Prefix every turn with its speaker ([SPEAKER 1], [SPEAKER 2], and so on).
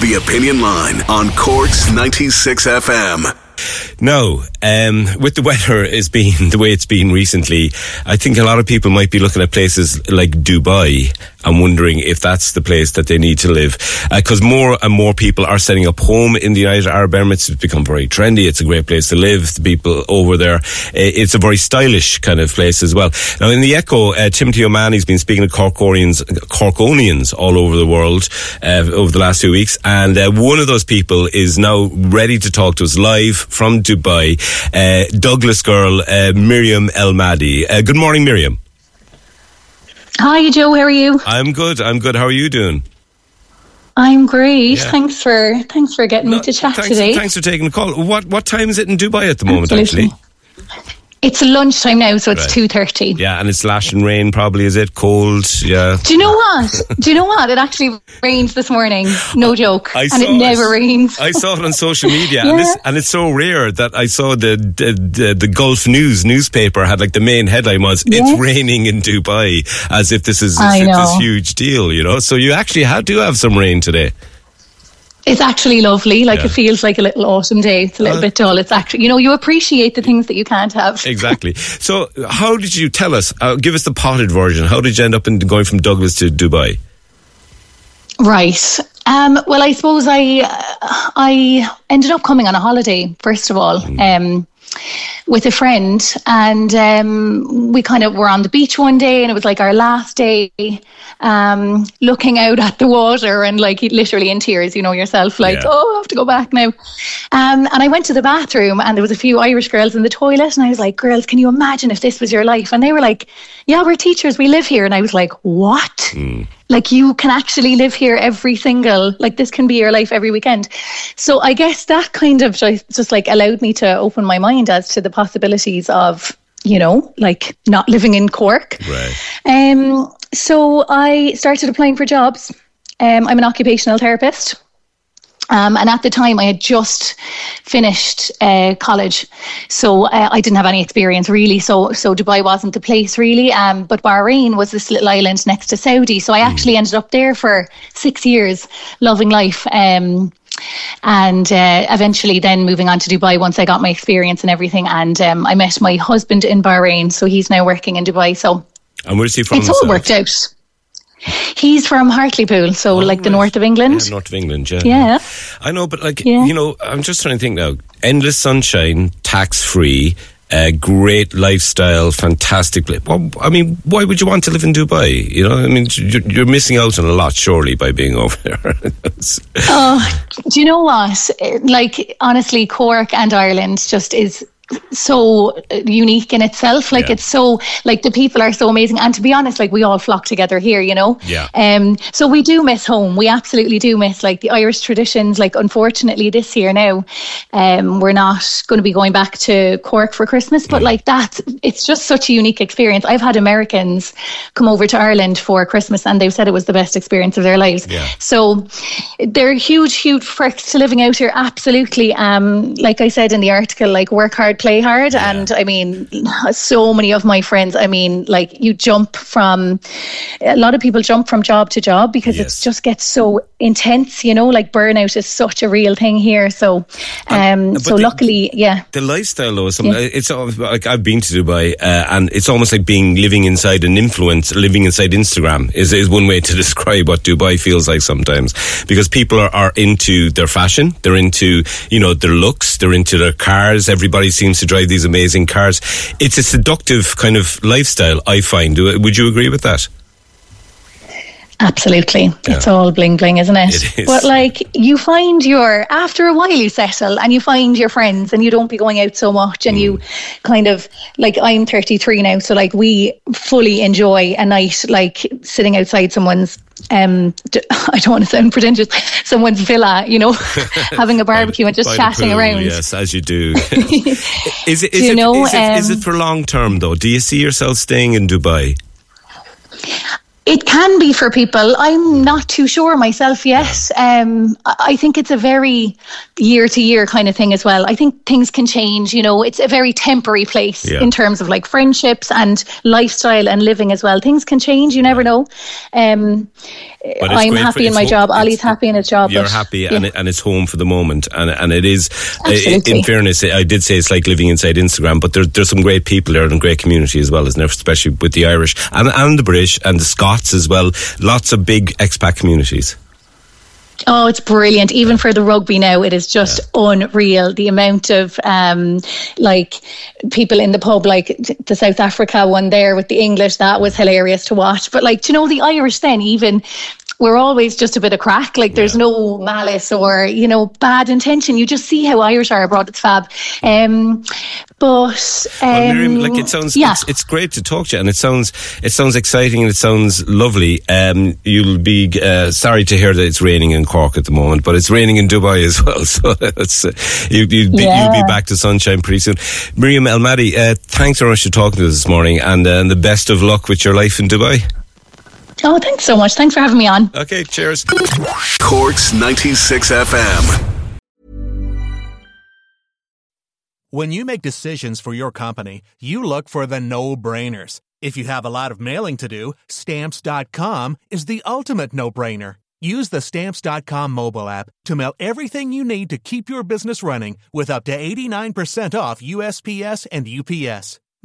[SPEAKER 1] The Opinion Line on Corks 96 FM.
[SPEAKER 2] No, um, with the weather as being the way it's been recently, I think a lot of people might be looking at places like Dubai and wondering if that's the place that they need to live. Because uh, more and more people are setting up home in the United Arab Emirates. It's become very trendy. It's a great place to live. The people over there, it's a very stylish kind of place as well. Now, in the Echo, uh, Timothy O'Mahony's been speaking to Corkonians, Corkonians all over the world uh, over the last few weeks, and uh, one of those people is now ready to talk to us live from Dubai. Uh, Douglas girl, uh, Miriam El Mahdi. Good morning, Miriam.
[SPEAKER 3] Hi, Joe. How are you?
[SPEAKER 2] I'm good. I'm good. How are you doing?
[SPEAKER 3] I'm great. Yeah. Thanks for thanks for getting no, me to chat
[SPEAKER 2] thanks,
[SPEAKER 3] today.
[SPEAKER 2] Thanks for taking the call. What what time is it in Dubai at the moment?
[SPEAKER 3] Absolutely.
[SPEAKER 2] Actually,
[SPEAKER 3] it's lunchtime now, so it's right. two thirty.
[SPEAKER 2] Yeah, and it's lashing rain. Probably is it cold? Yeah.
[SPEAKER 3] Do you know what? Do you know what? It actually rained this morning. No joke. I and it never it. rains.
[SPEAKER 2] I saw it on social media, yeah. and, this, and, it's so rare that I saw the the, the the, Gulf News newspaper had like the main headline was yeah. "It's raining in Dubai," as if this is this huge deal, you know. So you actually had to have some rain today.
[SPEAKER 3] It's actually lovely. Like yeah. it feels like a little autumn day. It's a little uh, bit dull. It's actually, you know, you appreciate the things that you can't have.
[SPEAKER 2] Exactly. So, how did you tell us? Uh, give us the potted version. How did you end up in going from Douglas to Dubai?
[SPEAKER 3] Right. Um, well, I suppose I uh, I ended up coming on a holiday first of all. Mm. Um, with a friend, and um, we kind of were on the beach one day, and it was like our last day, um, looking out at the water and like literally in tears, you know yourself, like yeah. oh, I have to go back now. Um, and I went to the bathroom, and there was a few Irish girls in the toilet, and I was like, girls, can you imagine if this was your life? And they were like, yeah, we're teachers, we live here, and I was like, what? Mm like you can actually live here every single like this can be your life every weekend. So i guess that kind of just, just like allowed me to open my mind as to the possibilities of you know like not living in cork.
[SPEAKER 2] Right.
[SPEAKER 3] Um so i started applying for jobs. Um, i'm an occupational therapist um, and at the time, I had just finished uh, college, so uh, I didn't have any experience really. So, so Dubai wasn't the place really. Um, but Bahrain was this little island next to Saudi, so I hmm. actually ended up there for six years, loving life. Um, and uh, eventually then moving on to Dubai once I got my experience and everything. And um, I met my husband in Bahrain, so he's now working in Dubai. So,
[SPEAKER 2] and where's he from?
[SPEAKER 3] It's all worked out. He's from Hartlepool, so oh, like the north of England.
[SPEAKER 2] Yeah, north of England, yeah.
[SPEAKER 3] Yeah.
[SPEAKER 2] I know, but like, yeah. you know, I'm just trying to think now. Endless sunshine, tax free, uh, great lifestyle, fantastic place. Well, I mean, why would you want to live in Dubai? You know, I mean, you're, you're missing out on a lot, surely, by being over there.
[SPEAKER 3] oh, do you know what? Like, honestly, Cork and Ireland just is so uh, unique in itself. Like yeah. it's so like the people are so amazing. And to be honest like we all flock together here you know?
[SPEAKER 2] Yeah.
[SPEAKER 3] Um so we do miss home. We absolutely do miss like the irish traditions. Like unfortunately this year now um we're not going to be going back to cork for christmas but like that it's just such a unique experience. I've had americans come over to ireland for christmas and they've said it was the best experience of their lives.
[SPEAKER 2] Yeah.
[SPEAKER 3] so they're huge huge perks to living out here. Absolutely. Um like i said in the article like work hard hard, play hard. Yeah. And I mean, so many of my friends, I mean, like you jump from, a lot of people jump from job to job because yes. it just gets so intense, you know, like burnout is such a real thing here. So, um, so the, luckily, yeah.
[SPEAKER 2] The lifestyle though, is yeah. it's like I've been to Dubai uh, and it's almost like being living inside an influence, living inside Instagram is, is one way to describe what Dubai feels like sometimes because people are, are into their fashion, they're into, you know, their looks, they're into their cars. Everybody seems to drive these amazing cars. It's a seductive kind of lifestyle, I find. Would you agree with that?
[SPEAKER 3] Absolutely. Yeah. It's all bling bling, isn't it?
[SPEAKER 2] It is.
[SPEAKER 3] But like you find your after a while you settle and you find your friends and you don't be going out so much and mm. you kind of like I'm 33 now so like we fully enjoy a night like sitting outside someone's um I don't want to sound pretentious someone's villa you know having a barbecue and just chatting
[SPEAKER 2] pool,
[SPEAKER 3] around
[SPEAKER 2] yes as you do is it is, it, know, is, it, um, is it for long term though do you see yourself staying in Dubai
[SPEAKER 3] it can be for people. I'm not too sure myself yet. Um, I think it's a very year to year kind of thing as well. I think things can change. You know, it's a very temporary place yeah. in terms of like friendships and lifestyle and living as well. Things can change. You never know. Um, I'm happy for, in my job. Ali's happy in his job.
[SPEAKER 2] You're happy, yeah. and, it, and it's home for the moment. And and it is. In fairness, I did say it's like living inside Instagram, but there, there's some great people there and great community as well, isn't there? Especially with the Irish and and the British and the Scots as well. Lots of big expat communities.
[SPEAKER 3] Oh, it's brilliant. Even for the rugby now, it is just yeah. unreal. The amount of um, like people in the pub, like the South Africa one there with the English, that was hilarious to watch. But like, you know, the Irish then, even we're always just a bit of crack. Like there's yeah. no malice or, you know, bad intention. You just see how Irish are abroad. It's fab. Um, but um, well, Miriam,
[SPEAKER 2] like it sounds, yeah. It's, it's, great to talk to you, and it sounds it sounds exciting and it sounds lovely. Um, you'll be uh, sorry to hear that it's raining in Cork at the moment, but it's raining in Dubai as well. So it's uh, you, will be, yeah. you'll be back to sunshine pretty soon. Miriam El Mahdi, uh, thanks very much for talking to us this morning, and, uh, and the best of luck with your life in Dubai.
[SPEAKER 3] Oh, thanks so much. Thanks for having me on.
[SPEAKER 2] Okay, cheers.
[SPEAKER 1] Corks 96 FM.
[SPEAKER 4] When you make decisions for your company, you look for the no brainers. If you have a lot of mailing to do, stamps.com is the ultimate no brainer. Use the stamps.com mobile app to mail everything you need to keep your business running with up to 89% off USPS and UPS.